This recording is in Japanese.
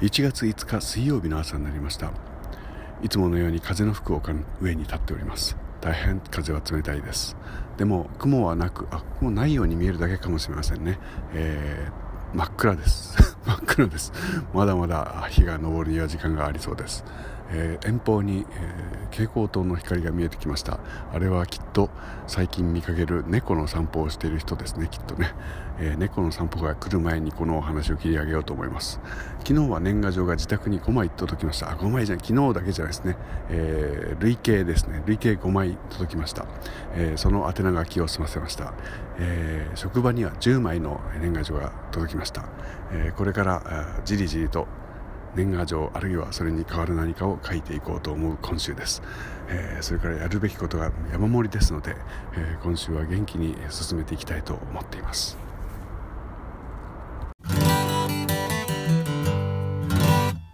1月5日水曜日の朝になりました。いつものように風の吹く丘の上に立っております。大変風は冷たいです。でも雲はなくあ雲ないように見えるだけかもしれませんね、えー、真っ暗です。真っ暗です。まだまだ日が昇るには時間がありそうです。えー、遠方に、えー、蛍光灯の光が見えてきました。あれはきっと最近見かける猫の散歩をしている人ですねきっとね、えー、猫の散歩が来る前にこのお話を切り上げようと思います。昨日は年賀状が自宅に5枚届きました。あ5枚じゃない昨日だけじゃないですね、え累計ですね。累計5枚届きました、えその宛名書きを済ませました、え職場には10枚の年賀状が届きました、えこれからじりじりと年賀状あるいはそれに代わる何かを書いていこうと思う今週です、えー、それからやるべきことが山盛りですので、えー、今週は元気に進めていきたいと思っています。